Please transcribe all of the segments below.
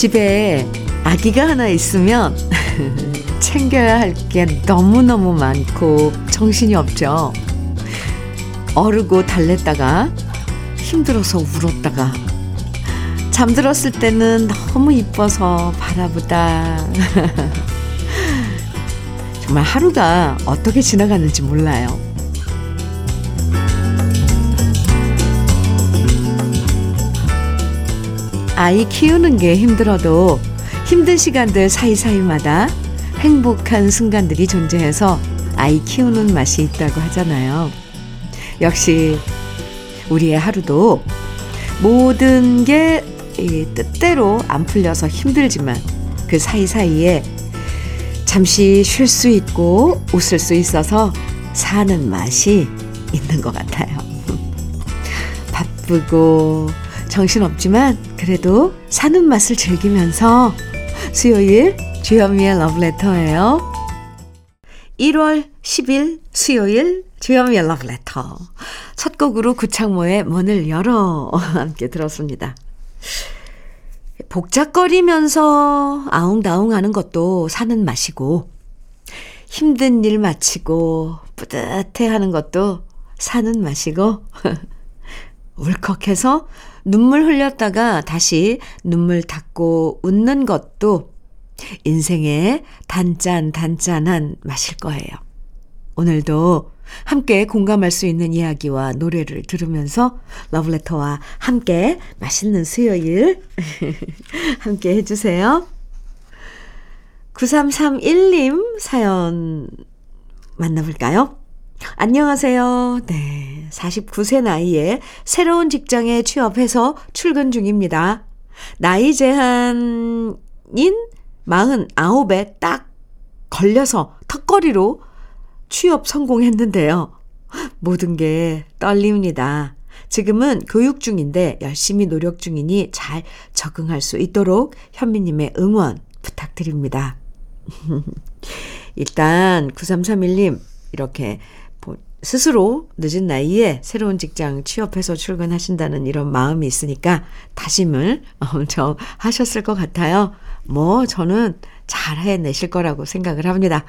집에 아기가 하나 있으면 챙겨야 할 게 너무너무 많고 정신이 없죠. 어르고 달랬다가 힘들어서 울었다가 잠들었을 때는 너무 이뻐서 바라보다 정말 하루가 어떻게 지나가는지 몰라요. 아이 키우는 게 힘들어도 힘든 시간들 사이사이마다 행복한 순간들이 존재해서 아이 키우는 맛이 있다고 하잖아요. 역시 우리의 하루도 모든 게 뜻대로 안 풀려서 힘들지만 그 사이사이에 잠시 쉴 수 있고 웃을 수 있어서 사는 맛이 있는 것 같아요. 바쁘고 정신없지만 그래도 사는 맛을 즐기면서 수요일 주현미의 러브레터예요. 1월 10일 수요일 주현미의 러브레터. 첫 곡으로 구창모의 문을 열어 함께 들었습니다. 복잡거리면서 아웅다웅 하는 것도 사는 맛이고 힘든 일 마치고 뿌듯해 하는 것도 사는 맛이고 울컥해서 눈물 흘렸다가 다시 눈물 닦고 웃는 것도 인생의 단짠 단짠한 맛일 거예요. 오늘도 함께 공감할 수 있는 이야기와 노래를 들으면서 러브레터와 함께 맛있는 수요일 함께 해주세요. 9331님 사연 만나볼까요? 안녕하세요. 네. 49세 나이에 새로운 직장에 취업해서 출근 중입니다. 나이 제한인 49에 딱 걸려서 턱걸이로 취업 성공했는데요. 모든 게 떨립니다. 지금은 교육 중인데 열심히 노력 중이니 잘 적응할 수 있도록 현미님의 응원 부탁드립니다. 일단 9331님 이렇게 스스로 늦은 나이에 새로운 직장 취업해서 출근하신다는 이런 마음이 있으니까 다짐을 엄청 하셨을 것 같아요. 뭐 저는 잘 해내실 거라고 생각을 합니다.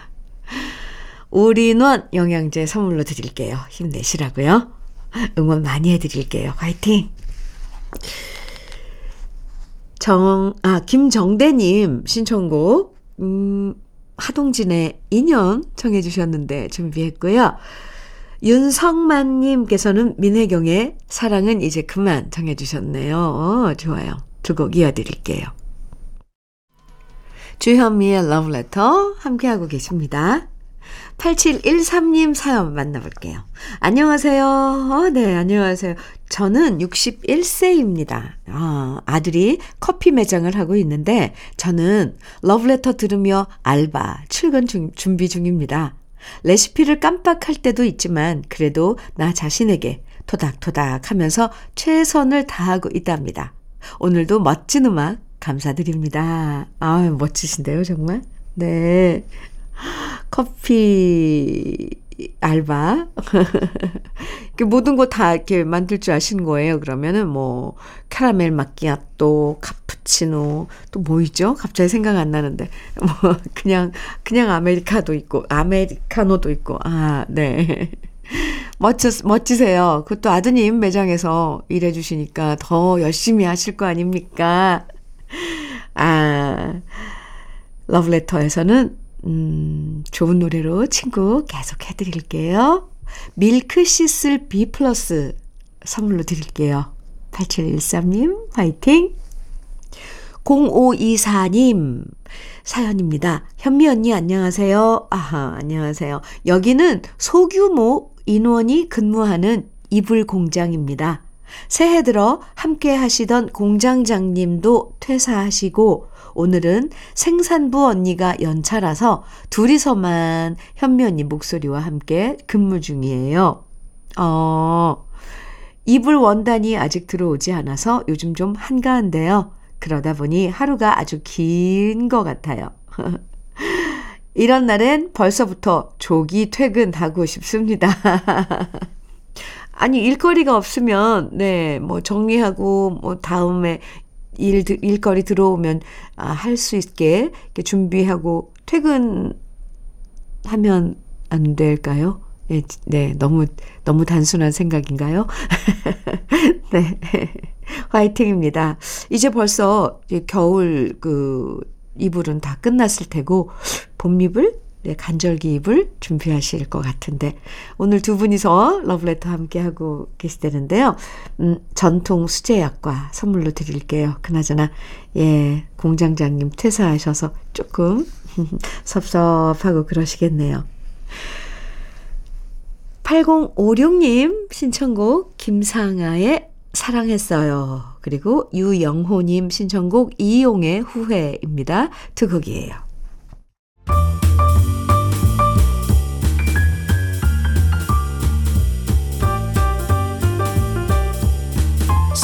올인원 영양제 선물로 드릴게요. 힘내시라고요. 응원 많이 해드릴게요. 화이팅! 정, 아, 김정대님 신청곡, 음, 하동진의 인연 청해주셨는데 준비했고요. 윤성만님께서는 민혜경의 사랑은 이제 그만 청해주셨네요. 어, 좋아요. 두 곡 이어드릴게요. 주현미의 러브레터 함께하고 계십니다. 8713님 사연 만나볼게요. 안녕하세요. 어, 네, 안녕하세요. 저는 61세입니다. 아, 아들이 커피 매장을 하고 있는데 저는 러브레터 들으며 알바, 출근 중, 준비 중입니다. 레시피를 깜빡할 때도 있지만 그래도 나 자신에게 토닥토닥 하면서 최선을 다하고 있답니다. 오늘도 멋진 음악 감사드립니다. 아, 멋지신데요, 정말? 네. 커피 알바. 모든 거 다 이렇게 만들 줄 아시는 거예요. 그러면은 뭐 카라멜 마끼아또, 카푸치노, 또 뭐 있죠? 갑자기 생각 안 나는데. 뭐 그냥 그냥 아메리카도 있고 아메리카노도 있고. 아, 네. 멋져 멋지세요. 그것도 아드님 매장에서 일해 주시니까 더 열심히 하실 거 아닙니까? 아. 러브레터에서는 음, 좋은 노래로 친구 계속 해드릴게요. 밀크시슬 B 플러스 선물로 드릴게요. 8713님, 화이팅! 0524님, 사연입니다. 현미 언니, 안녕하세요. 아하, 안녕하세요. 여기는 소규모 인원이 근무하는 이불 공장입니다. 새해 들어 함께 하시던 공장장님도 퇴사하시고 오늘은 생산부 언니가 연차라서 둘이서만 현미 언니 목소리와 함께 근무 중이에요. 어, 이불 원단이 아직 들어오지 않아서 요즘 좀 한가한데요. 그러다 보니 하루가 아주 긴 것 같아요. 이런 날엔 벌써부터 조기 퇴근하고 싶습니다. 아니, 일거리가 없으면, 네, 뭐 정리하고, 뭐 다음에 일, 일거리 들어오면 아, 할 수 있게 이렇게 준비하고 퇴근하면 안 될까요? 네, 네, 너무, 너무 단순한 생각인가요? 네. 화이팅입니다. 이제 벌써 겨울 그 이불은 다 끝났을 테고, 봄이불, 네, 간절기 이불 준비하실 것 같은데, 오늘 두 분이서 러브레터 함께 하고 계시다는데요. 음, 전통 수제약과 선물로 드릴게요. 그나저나, 예, 공장장님 퇴사하셔서 조금 섭섭하고 그러시겠네요. 8056님 신청곡 김상아의 사랑했어요. 그리고 유영호님 신청곡 이용의 후회입니다. 두 곡이에요.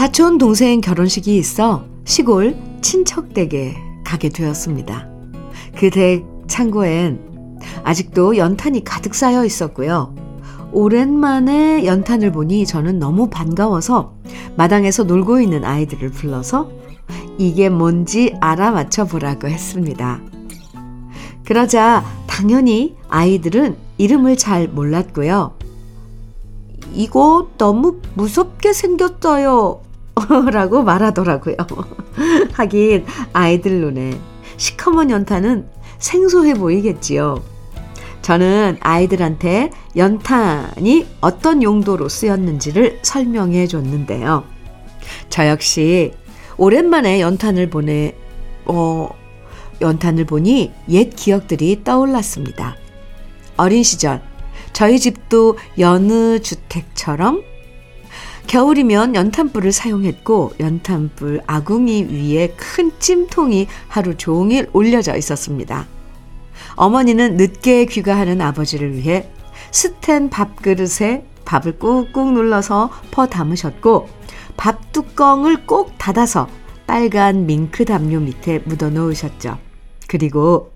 사촌 동생 결혼식이 있어 시골 친척 댁에 가게 되었습니다. 그 댁 창고엔 아직도 연탄이 가득 쌓여 있었고요. 오랜만에 연탄을 보니 저는 너무 반가워서 마당에서 놀고 있는 아이들을 불러서 이게 뭔지 알아맞혀 보라고 했습니다. 그러자 당연히 아이들은 이름을 잘 몰랐고요. 이거 너무 무섭게 생겼어요. 라고 말하더라고요. 하긴 아이들 눈에 시커먼 연탄은 생소해 보이겠지요. 저는 아이들한테 연탄이 어떤 용도로 쓰였는지를 설명해 줬는데요. 저 역시 오랜만에 연탄을 보내, 어, 연탄을 보니 옛 기억들이 떠올랐습니다. 어린 시절, 저희 집도 여느 주택처럼 겨울이면 연탄불을 사용했고 연탄불 아궁이 위에 큰 찜통이 하루 종일 올려져 있었습니다. 어머니는 늦게 귀가하는 아버지를 위해 스텐 밥그릇에 밥을 꾹꾹 눌러서 퍼 담으셨고 밥 뚜껑을 꼭 닫아서 빨간 밍크 담요 밑에 묻어 놓으셨죠. 그리고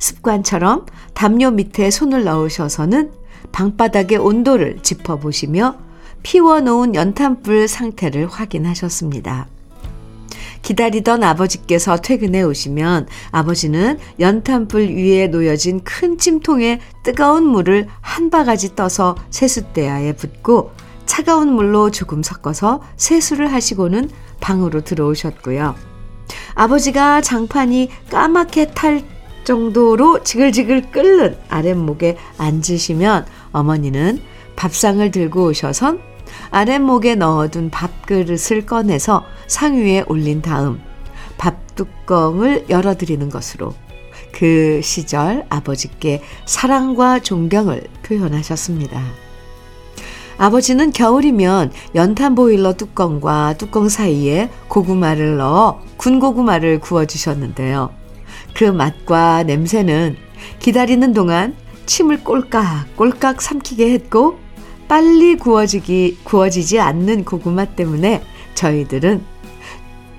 습관처럼 담요 밑에 손을 넣으셔서는 방바닥의 온도를 짚어보시며 피워놓은 연탄불 상태를 확인하셨습니다. 기다리던 아버지께서 퇴근해 오시면 아버지는 연탄불 위에 놓여진 큰 찜통에 뜨거운 물을 한 바가지 떠서 세숫대야에 붓고 차가운 물로 조금 섞어서 세수를 하시고는 방으로 들어오셨고요. 아버지가 장판이 까맣게 탈 정도로 지글지글 끓는 아랫목에 앉으시면 어머니는 밥상을 들고 오셔선 아랫목에 넣어둔 밥그릇을 꺼내서 상위에 올린 다음 밥뚜껑을 열어드리는 것으로 그 시절 아버지께 사랑과 존경을 표현하셨습니다. 아버지는 겨울이면 연탄 보일러 뚜껑과 뚜껑 사이에 고구마를 넣어 군고구마를 구워주셨는데요. 그 맛과 냄새는 기다리는 동안 침을 꼴깍꼴깍 삼키게 했고 빨리 구워지기, 구워지지 않는 고구마 때문에 저희들은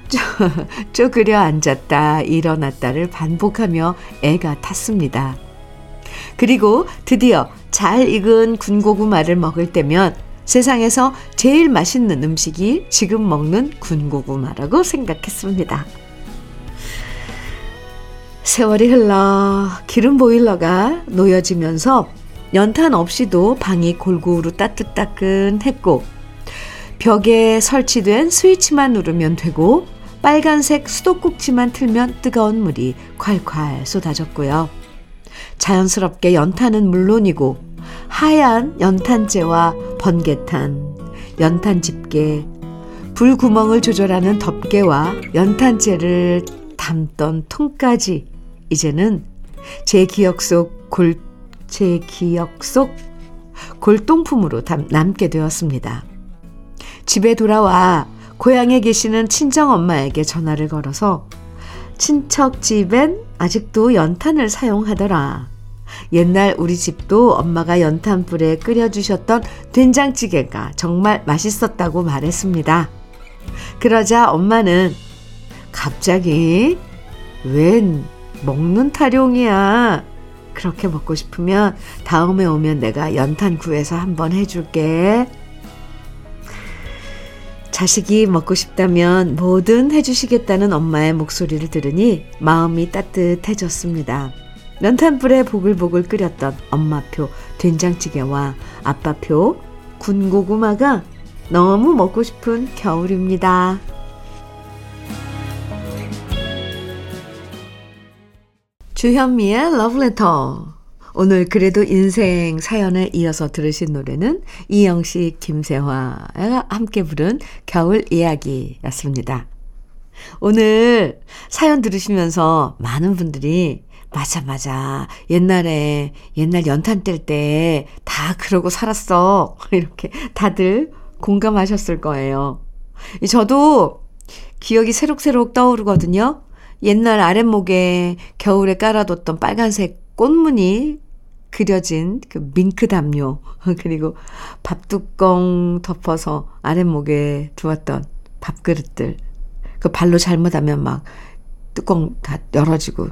쪼그려 앉았다 일어났다를 반복하며 애가 탔습니다. 그리고 드디어 잘 익은 군고구마를 먹을 때면 세상에서 제일 맛있는 음식이 지금 먹는 군고구마라고 생각했습니다. 세월이 흘러 기름 보일러가 놓여지면서 연탄 없이도 방이 골고루 따뜻따끈했고 벽에 설치된 스위치만 누르면 되고 빨간색 수도꼭지만 틀면 뜨거운 물이 콸콸 쏟아졌고요. 자연스럽게 연탄은 물론이고 하얀 연탄재와 번개탄, 연탄 집게, 불 구멍을 조절하는 덮개와 연탄재를 담던 통까지 이제는 제 기억 속 골, 제 기억 속 골동품으로 남게 되었습니다. 집에 돌아와 고향에 계시는 친정 엄마에게 전화를 걸어서 친척 집엔 아직도 연탄을 사용하더라. 옛날 우리 집도 엄마가 연탄불에 끓여주셨던 된장찌개가 정말 맛있었다고 말했습니다. 그러자 엄마는 갑자기 웬 먹는 타령이야. 그렇게 먹고 싶으면 다음에 오면 내가 연탄 구해서 한번 해줄게. 자식이 먹고 싶다면 뭐든 해주시겠다는 엄마의 목소리를 들으니 마음이 따뜻해졌습니다. 연탄불에 보글보글 끓였던 엄마표 된장찌개와 아빠표 군고구마가 너무 먹고 싶은 겨울입니다. 주현미의 러브레터. 오늘 그래도 인생 사연에 이어서 들으신 노래는 이영식, 김세화가 함께 부른 겨울 이야기였습니다. 오늘 사연 들으시면서 많은 분들이 맞아, 맞아. 옛날에, 옛날 연탄 뗄 때 다 그러고 살았어. 이렇게 다들 공감하셨을 거예요. 저도 기억이 새록새록 떠오르거든요. 옛날 아랫목에 겨울에 깔아뒀던 빨간색 꽃무늬 그려진 그 밍크 담요. 그리고 밥 뚜껑 덮어서 아랫목에 두었던 밥그릇들. 그 발로 잘못하면 막 뚜껑 다 열어지고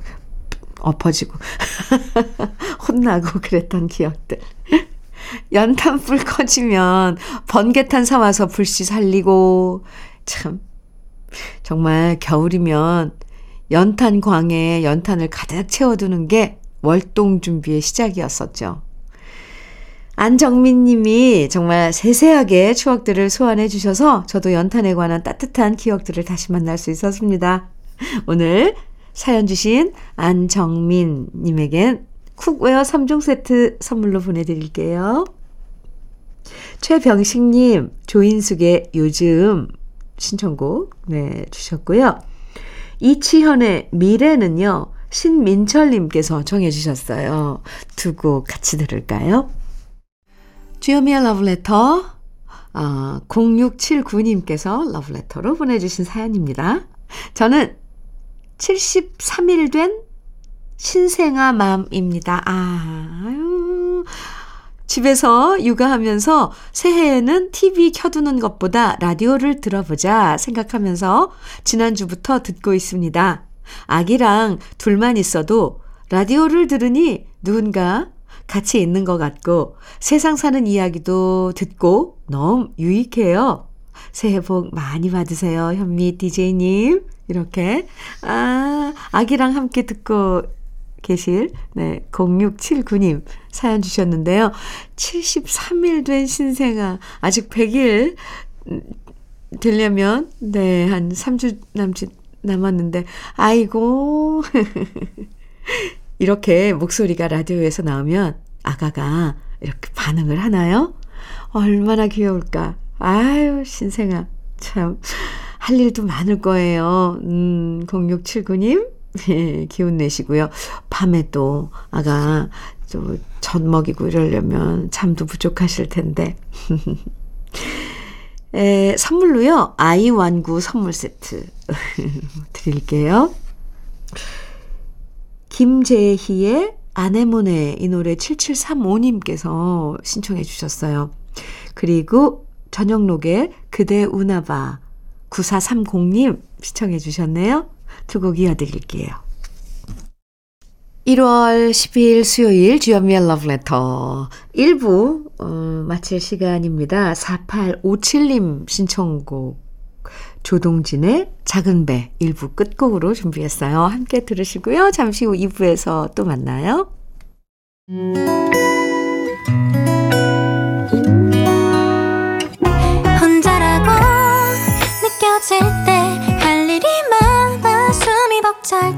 엎어지고 혼나고 그랬던 기억들. 연탄불 꺼지면 번개탄 사와서 불씨 살리고 참. 정말 겨울이면 연탄 광에 연탄을 가득 채워두는 게 월동 준비의 시작이었었죠. 안정민 님이 정말 세세하게 추억들을 소환해 주셔서 저도 연탄에 관한 따뜻한 기억들을 다시 만날 수 있었습니다. 오늘 사연 주신 안정민 님에겐 cookware 3종 세트 선물로 보내드릴게요. 최병식 님, 조인숙의 요즘 신청곡, 네, 주셨고요. 이치현의 미래는요, 신민철님께서 정해주셨어요. 두 곡 같이 들을까요? 주여미의 러브레터, 아, 0679님께서 러브레터로 보내주신 사연입니다. 저는 73일 된 신생아 맘입니다. 아, 아유. 집에서 육아하면서 새해에는 TV 켜두는 것보다 라디오를 들어보자 생각하면서 지난주부터 듣고 있습니다. 아기랑 둘만 있어도 라디오를 들으니 누군가 같이 있는 것 같고 세상 사는 이야기도 듣고 너무 유익해요. 새해 복 많이 받으세요, 현미 DJ님. 이렇게. 아, 아기랑 함께 듣고 계실, 네, 0679님 사연 주셨는데요. 73일 된 신생아, 아직 100일 되려면, 네, 한 3주 남짓 남았는데, 아이고. 이렇게 목소리가 라디오에서 나오면 아가가 이렇게 반응을 하나요? 얼마나 귀여울까. 아유, 신생아. 참, 할 일도 많을 거예요. 음, 0679님. 예, 기운 내시고요. 밤에 또 아가 젖 먹이고 이러려면 잠도 부족하실 텐데. 에, 선물로요. 아이 완구 선물 세트 드릴게요. 김재희의 아내모네 이 노래 7735님께서 신청해 주셨어요. 그리고 저녁록에 그대 우나봐 9430님 시청해 주셨네요. 두 곡 이어드릴게요. 1월 10일 수요일 주연미의 러브레터 1부 어, 마칠 시간입니다. 4857님 신청곡 조동진의 작은 배 1부 끝곡으로 준비했어요. 함께 들으시고요. 잠시 후 2부에서 또 만나요. 벅찰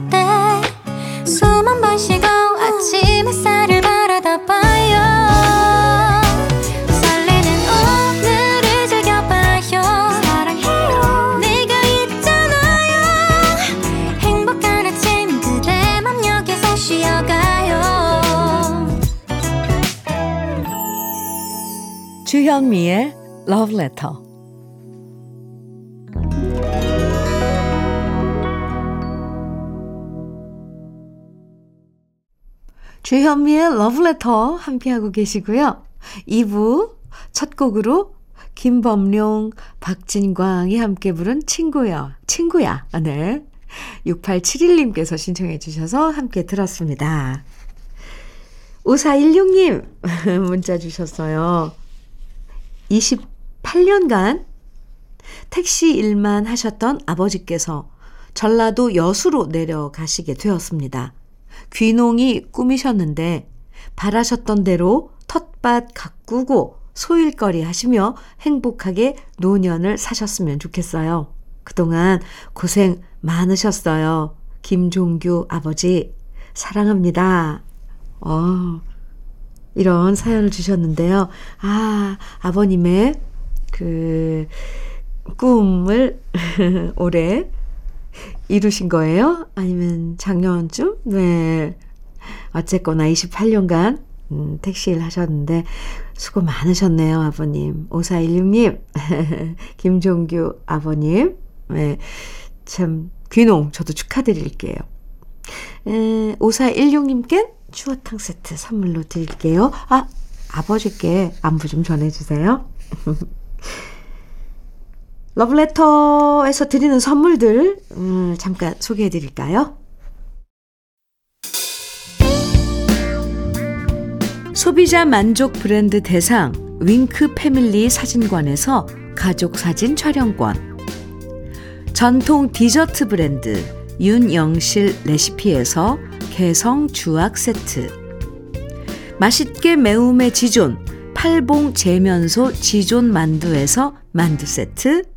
때숨 한 번 쉬고 주현미의 Letter 주현미의 러브레터 함께하고 계시고요. 2부 첫 곡으로 김범룡, 박진광이 함께 부른 친구야, 친구야. 네. 6871님께서 신청해 주셔서 함께 들었습니다. 5416님 문자 주셨어요. 28년간 택시 일만 하셨던 아버지께서 전라도 여수로 내려가시게 되었습니다. 귀농이 꿈이셨는데 바라셨던 대로 텃밭 가꾸고 소일거리 하시며 행복하게 노년을 사셨으면 좋겠어요. 그동안 고생 많으셨어요. 김종규 아버지, 사랑합니다. 어, 이런 사연을 주셨는데요. 아, 아버님의 그 꿈을 올해 이루신 거예요? 아니면 작년쯤? 네. 어쨌거나 28년간 음, 택시 일 하셨는데 수고 많으셨네요, 아버님. 5416님, 김종규 아버님. 네, 참 귀농 저도 축하드릴게요. 에, 5416님께 추어탕 세트 선물로 드릴게요. 아, 아버지께 안부 좀 전해주세요. 러브레터에서 드리는 선물들 음, 잠깐 소개해 드릴까요? 소비자 만족 브랜드 대상 윙크 패밀리 사진관에서 가족 사진 촬영권. 전통 디저트 브랜드 윤영실 레시피에서 개성 주악 세트. 맛있게 매움의 지존 팔봉 재면소 지존 만두에서 만두 세트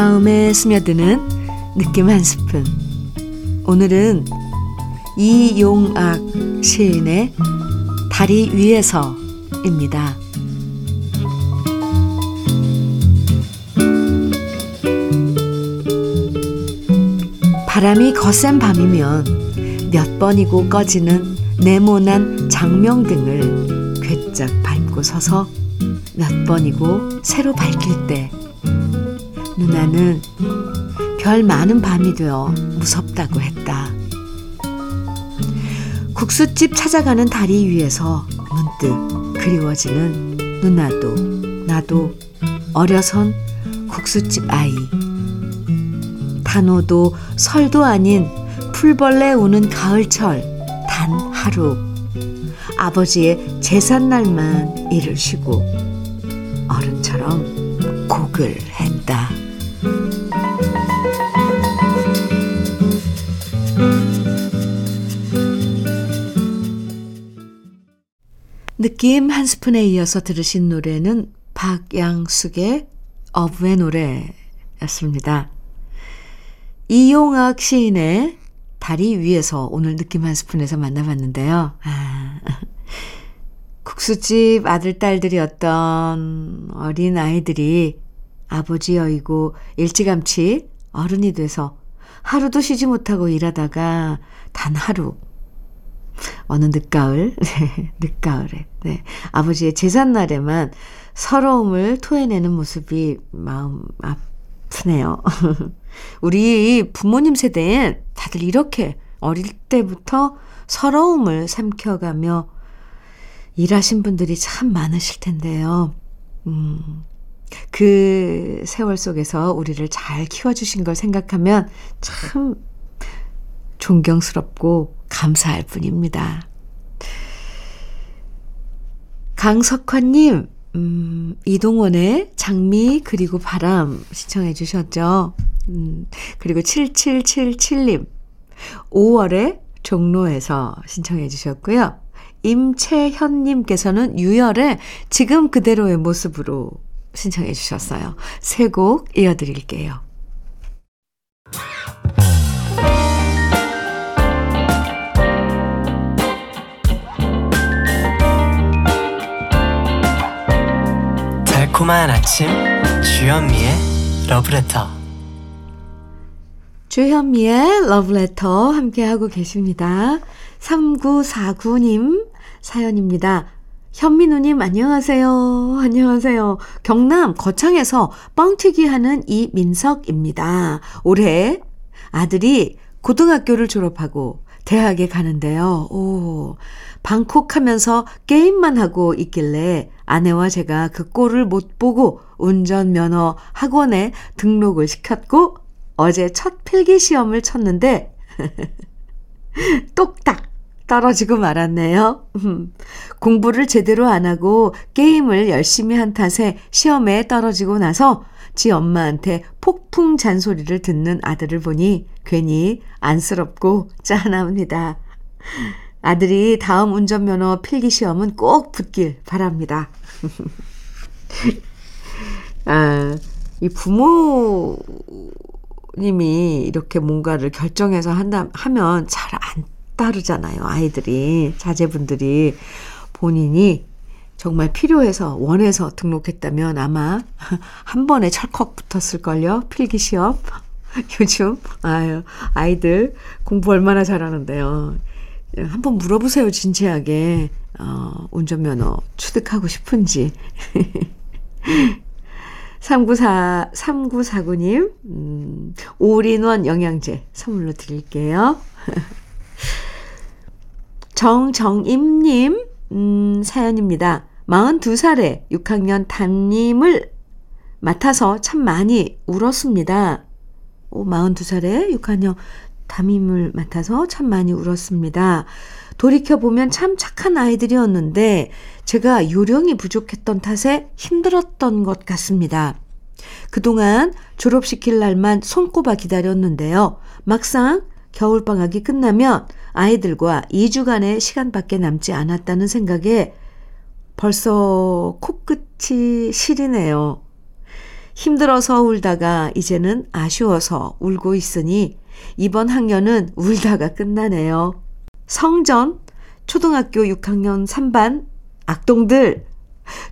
마음에 스며드는 느낌 한 스푼. 오늘은 이용악 시인의 다리 위에서입니다. 바람이 거센 밤이면 몇 번이고 꺼지는 네모난 장명등을 괴짝 밟고 서서 몇 번이고 새로 밝힐 때 누나는 별 많은 밤이 되어 무섭다고 했다. 국수집 찾아가는 다리 위에서 문득 그리워지는 누나도 나도 어려선 국수집 아이. 단오도 설도 아닌 풀벌레 오는 가을철 단 하루. 아버지의 제삿날만 일을 쉬고 어른처럼 곡을 했다. 느낌 한 스푼에 이어서 들으신 노래는 박양숙의 어부의 노래였습니다. 이용학 시인의 다리 위에서 오늘 느낌 한 스푼에서 만나봤는데요. 아, 국수집 아들, 딸들이었던 어린 아이들이 아버지 여이고 일찌감치 어른이 돼서 하루도 쉬지 못하고 일하다가 단 하루 어느 늦가을, 네, 늦가을에, 네, 아버지의 제삿날에만 서러움을 토해내는 모습이 마음 아프네요. 우리 부모님 세대엔 다들 이렇게 어릴 때부터 서러움을 삼켜가며 일하신 분들이 참 많으실 텐데요. 음, 그 세월 속에서 우리를 잘 키워주신 걸 생각하면 참 존경스럽고 감사할 뿐입니다. 강석환님, 음, 이동원의 장미 그리고 바람 신청해 주셨죠. 음, 그리고 7777님, 5월에 종로에서 신청해 주셨고요. 임채현님께서는 유열의 지금 그대로의 모습으로 신청해 주셨어요. 세 곡 이어드릴게요. 달콤한 아침 주현미의 러브레터 주현미의 러브레터 함께하고 계십니다. 3949님 사연입니다. 현민우님 안녕하세요. 안녕하세요. 경남 거창에서 뻥튀기 하는 이민석입니다. 올해 아들이 고등학교를 졸업하고 대학에 가는데요. 오, 방콕 하면서 게임만 하고 있길래 아내와 제가 그 꼴을 못 보고 운전면허 학원에 등록을 시켰고 어제 첫 필기 시험을 쳤는데 똑딱 떨어지고 말았네요. 공부를 제대로 안 하고 게임을 열심히 한 탓에 시험에 떨어지고 나서 지 엄마한테 폭풍 잔소리를 듣는 아들을 보니 괜히 안쓰럽고 짠합니다. 아들이 다음 운전면허 필기 시험은 꼭 붙길 바랍니다. 아, 이 부모님이 이렇게 뭔가를 결정해서 한다, 하면 잘 안 따르잖아요. 아이들이, 자제분들이 본인이 정말 필요해서, 원해서 등록했다면 아마 한 번에 철컥 붙었을걸요. 필기시험. 요즘, 아유, 아이들 공부 얼마나 잘하는데요. 한번 물어보세요, 진지하게. 어, 운전면허 취득하고 싶은지. 3944, 3949님, 음, 올인원 영양제 선물로 드릴게요. 정정임님, 음, 사연입니다. 42살에 6학년 담임을 맡아서 참 많이 울었습니다. 오, 42살에 6학년 담임을 맡아서 참 많이 울었습니다. 돌이켜보면 참 착한 아이들이었는데 제가 요령이 부족했던 탓에 힘들었던 것 같습니다. 그동안 졸업시킬 날만 손꼽아 기다렸는데요. 막상 겨울방학이 끝나면 아이들과 2주간의 시간밖에 남지 않았다는 생각에 벌써 코끝이 시리네요. 힘들어서 울다가 이제는 아쉬워서 울고 있으니 이번 학년은 울다가 끝나네요. 성전 초등학교 6학년 3반 악동들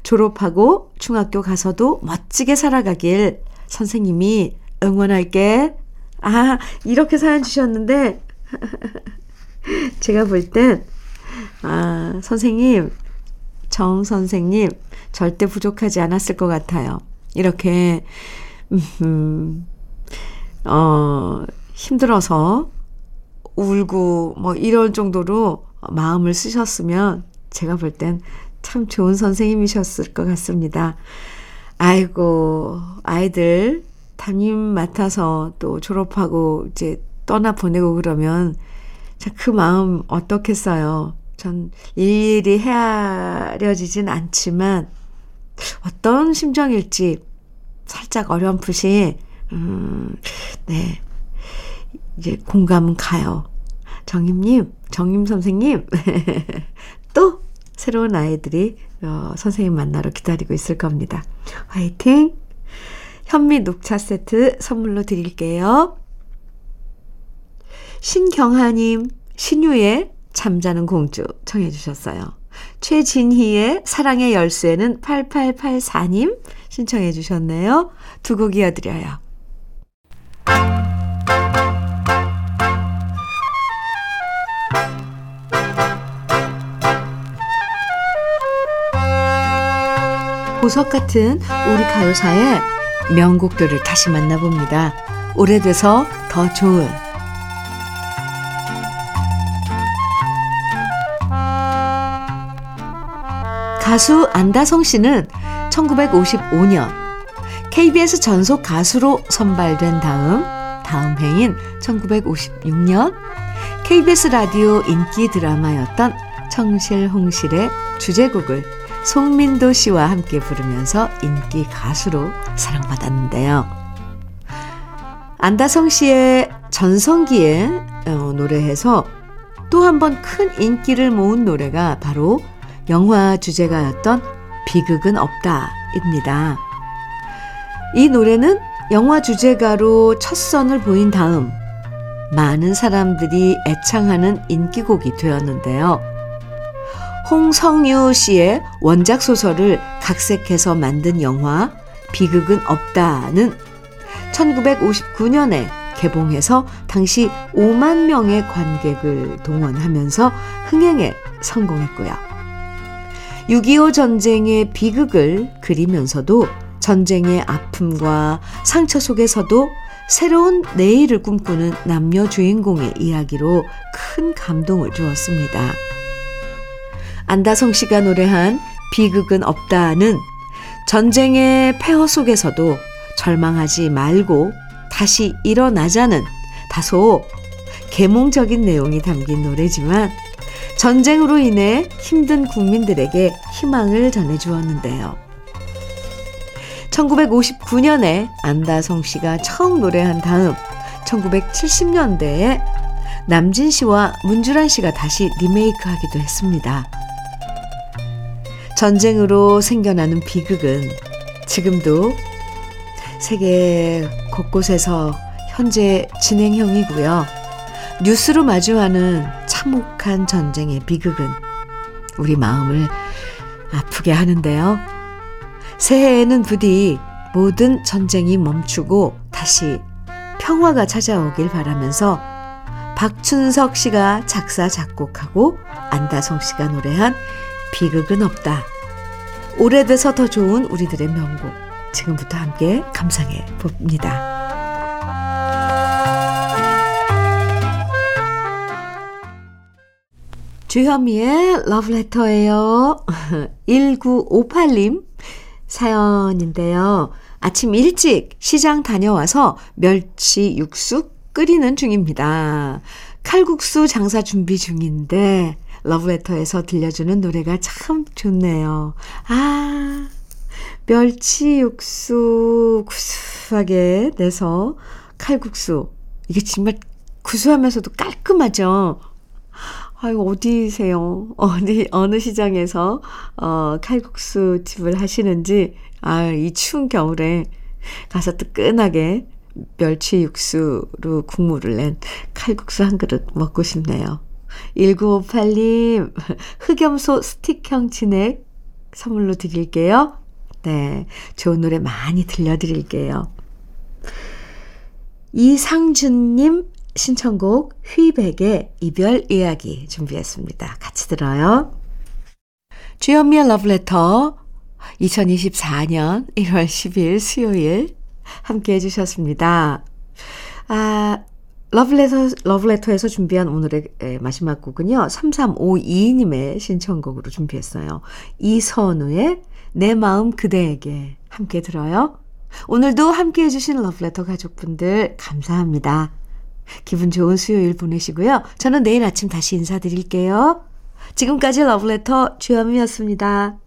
졸업하고 중학교 가서도 멋지게 살아가길 선생님이 응원할게. 아, 이렇게 사연 주셨는데, 제가 볼 땐, 아, 선생님, 정 선생님, 절대 부족하지 않았을 것 같아요. 이렇게, 음, 어, 힘들어서 울고 뭐 이럴 정도로 마음을 쓰셨으면 제가 볼 땐 참 좋은 선생님이셨을 것 같습니다. 아이고, 아이들 담임 맡아서 또 졸업하고 이제 떠나 보내고 그러면 그 마음 어떻겠어요. 전 일일이 헤아려지진 않지만 어떤 심정일지 살짝 어렴풋이 음, 네. 이제 공감은 가요. 정임님, 정임 선생님, 또 새로운 아이들이 어, 선생님 만나러 기다리고 있을 겁니다. 화이팅! 현미 녹차 세트 선물로 드릴게요. 신경하님, 신유의 잠자는 공주 청해 주셨어요. 최진희의 사랑의 열쇠는 8884님 신청해 주셨네요. 두 곡 이어드려요. 보석 같은 우리 가요사의 명곡들을 다시 만나봅니다. 오래돼서 더 좋은 가수 안다성 씨는 1955년 KBS 전속 가수로 선발된 다음 다음 해인 1956년 KBS 라디오 인기 드라마였던 청실홍실의 주제곡을 송민도 씨와 함께 부르면서 인기 가수로 사랑받았는데요. 안다성 씨의 전성기에 어, 노래해서 또 한 번 큰 인기를 모은 노래가 바로 영화 주제가였던 비극은 없다입니다. 이 노래는 영화 주제가로 첫 선을 보인 다음 많은 사람들이 애창하는 인기곡이 되었는데요. 홍성유 씨의 원작 소설을 각색해서 만든 영화 비극은 없다는 1959년에 개봉해서 당시 5만 명의 관객을 동원하면서 흥행에 성공했고요. 6.25 전쟁의 비극을 그리면서도 전쟁의 아픔과 상처 속에서도 새로운 내일을 꿈꾸는 남녀 주인공의 이야기로 큰 감동을 주었습니다. 안다성 씨가 노래한 비극은 없다는 전쟁의 폐허 속에서도 절망하지 말고 다시 일어나자는 다소 계몽적인 내용이 담긴 노래지만 전쟁으로 인해 힘든 국민들에게 희망을 전해주었는데요. 1959년에 안다성 씨가 처음 노래한 다음 1970년대에 남진 씨와 문주란 씨가 다시 리메이크하기도 했습니다. 전쟁으로 생겨나는 비극은 지금도 세계 곳곳에서 현재 진행형이고요. 뉴스로 마주하는 참혹한 전쟁의 비극은 우리 마음을 아프게 하는데요. 새해에는 부디 모든 전쟁이 멈추고 다시 평화가 찾아오길 바라면서 박춘석 씨가 작사, 작곡하고 안다성 씨가 노래한 비극은 없다. 오래돼서 더 좋은 우리들의 명곡. 지금부터 함께 감상해 봅니다. 주현미의 러브레터예요. 1958님 사연인데요. 아침 일찍 시장 다녀와서 멸치 육수 끓이는 중입니다. 칼국수 장사 준비 중인데 러브레터에서 들려주는 노래가 참 좋네요. 아, 멸치 육수 구수하게 내서 칼국수. 이게 정말 구수하면서도 깔끔하죠. 아유, 어디세요? 어디, 어느 시장에서, 어, 칼국수 집을 하시는지, 아, 이 추운 겨울에 가서 뜨끈하게 멸치 육수로 국물을 낸 칼국수 한 그릇 먹고 싶네요. 1958님, 흑염소 스틱형 진액 선물로 드릴게요. 네, 좋은 노래 많이 들려드릴게요. 이상준님 신청곡 휘백의 이별 이야기 준비했습니다. 같이 들어요. 주현미의 러브레터 2024년 1월 10일 수요일 함께 해주셨습니다. 아, 러브레터, 러브레터에서 준비한 오늘의 마지막 곡은요. 3352님의 신청곡으로 준비했어요. 이선우의 내 마음 그대에게 함께 들어요. 오늘도 함께 해주신 러브레터 가족분들 감사합니다. 기분 좋은 수요일 보내시고요. 저는 내일 아침 다시 인사드릴게요. 지금까지 러브레터 주현미였습니다.